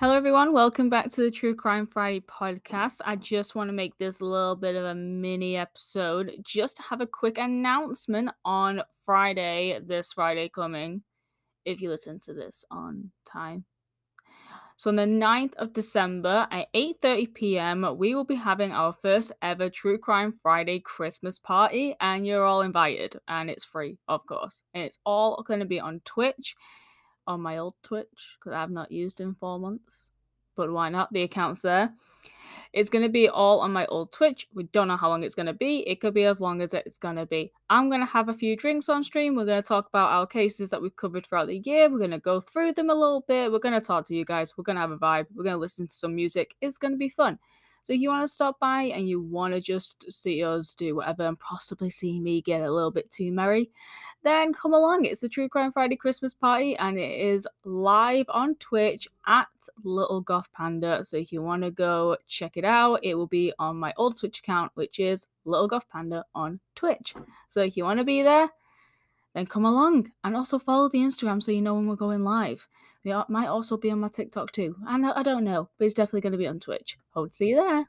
Hello, everyone. Welcome back to the True Crime Friday podcast. I just want to make this a little bit of a mini episode just to have a quick announcement on Friday, this Friday coming, if you listen to this on time. So on the 9th of December at 8:30 p.m., we will be having our first ever True Crime Friday Christmas party and you're all invited and it's free, of course. And it's all going to be on Twitch on my old Twitch because I've not used in four months. But why not? The account's there. It's going to be all on my old Twitch. We don't know how long it's going to be. It could be as long as it's going to be. I'm going to have a few drinks on stream. We're going to talk about our cases that we've covered throughout the year. We're going to go through them a little bit. We're going to talk to you guys. We're going to have a vibe. We're going to listen to some music. It's going to be fun. So if you want to stop by and you want to just see us do whatever and possibly see me get a little bit too merry, then come along. It's the True Crime Friday Christmas party and it is live on Twitch at Little Goth Panda. So if you want to go check it out, it will be on my old Twitch account, which is Little Goth Panda on Twitch. So if you want to be there, then come along and also follow the Instagram so you know when we're going live. We might also be on my TikTok too. And I don't know, but it's definitely going to be on Twitch. Hope to see you there.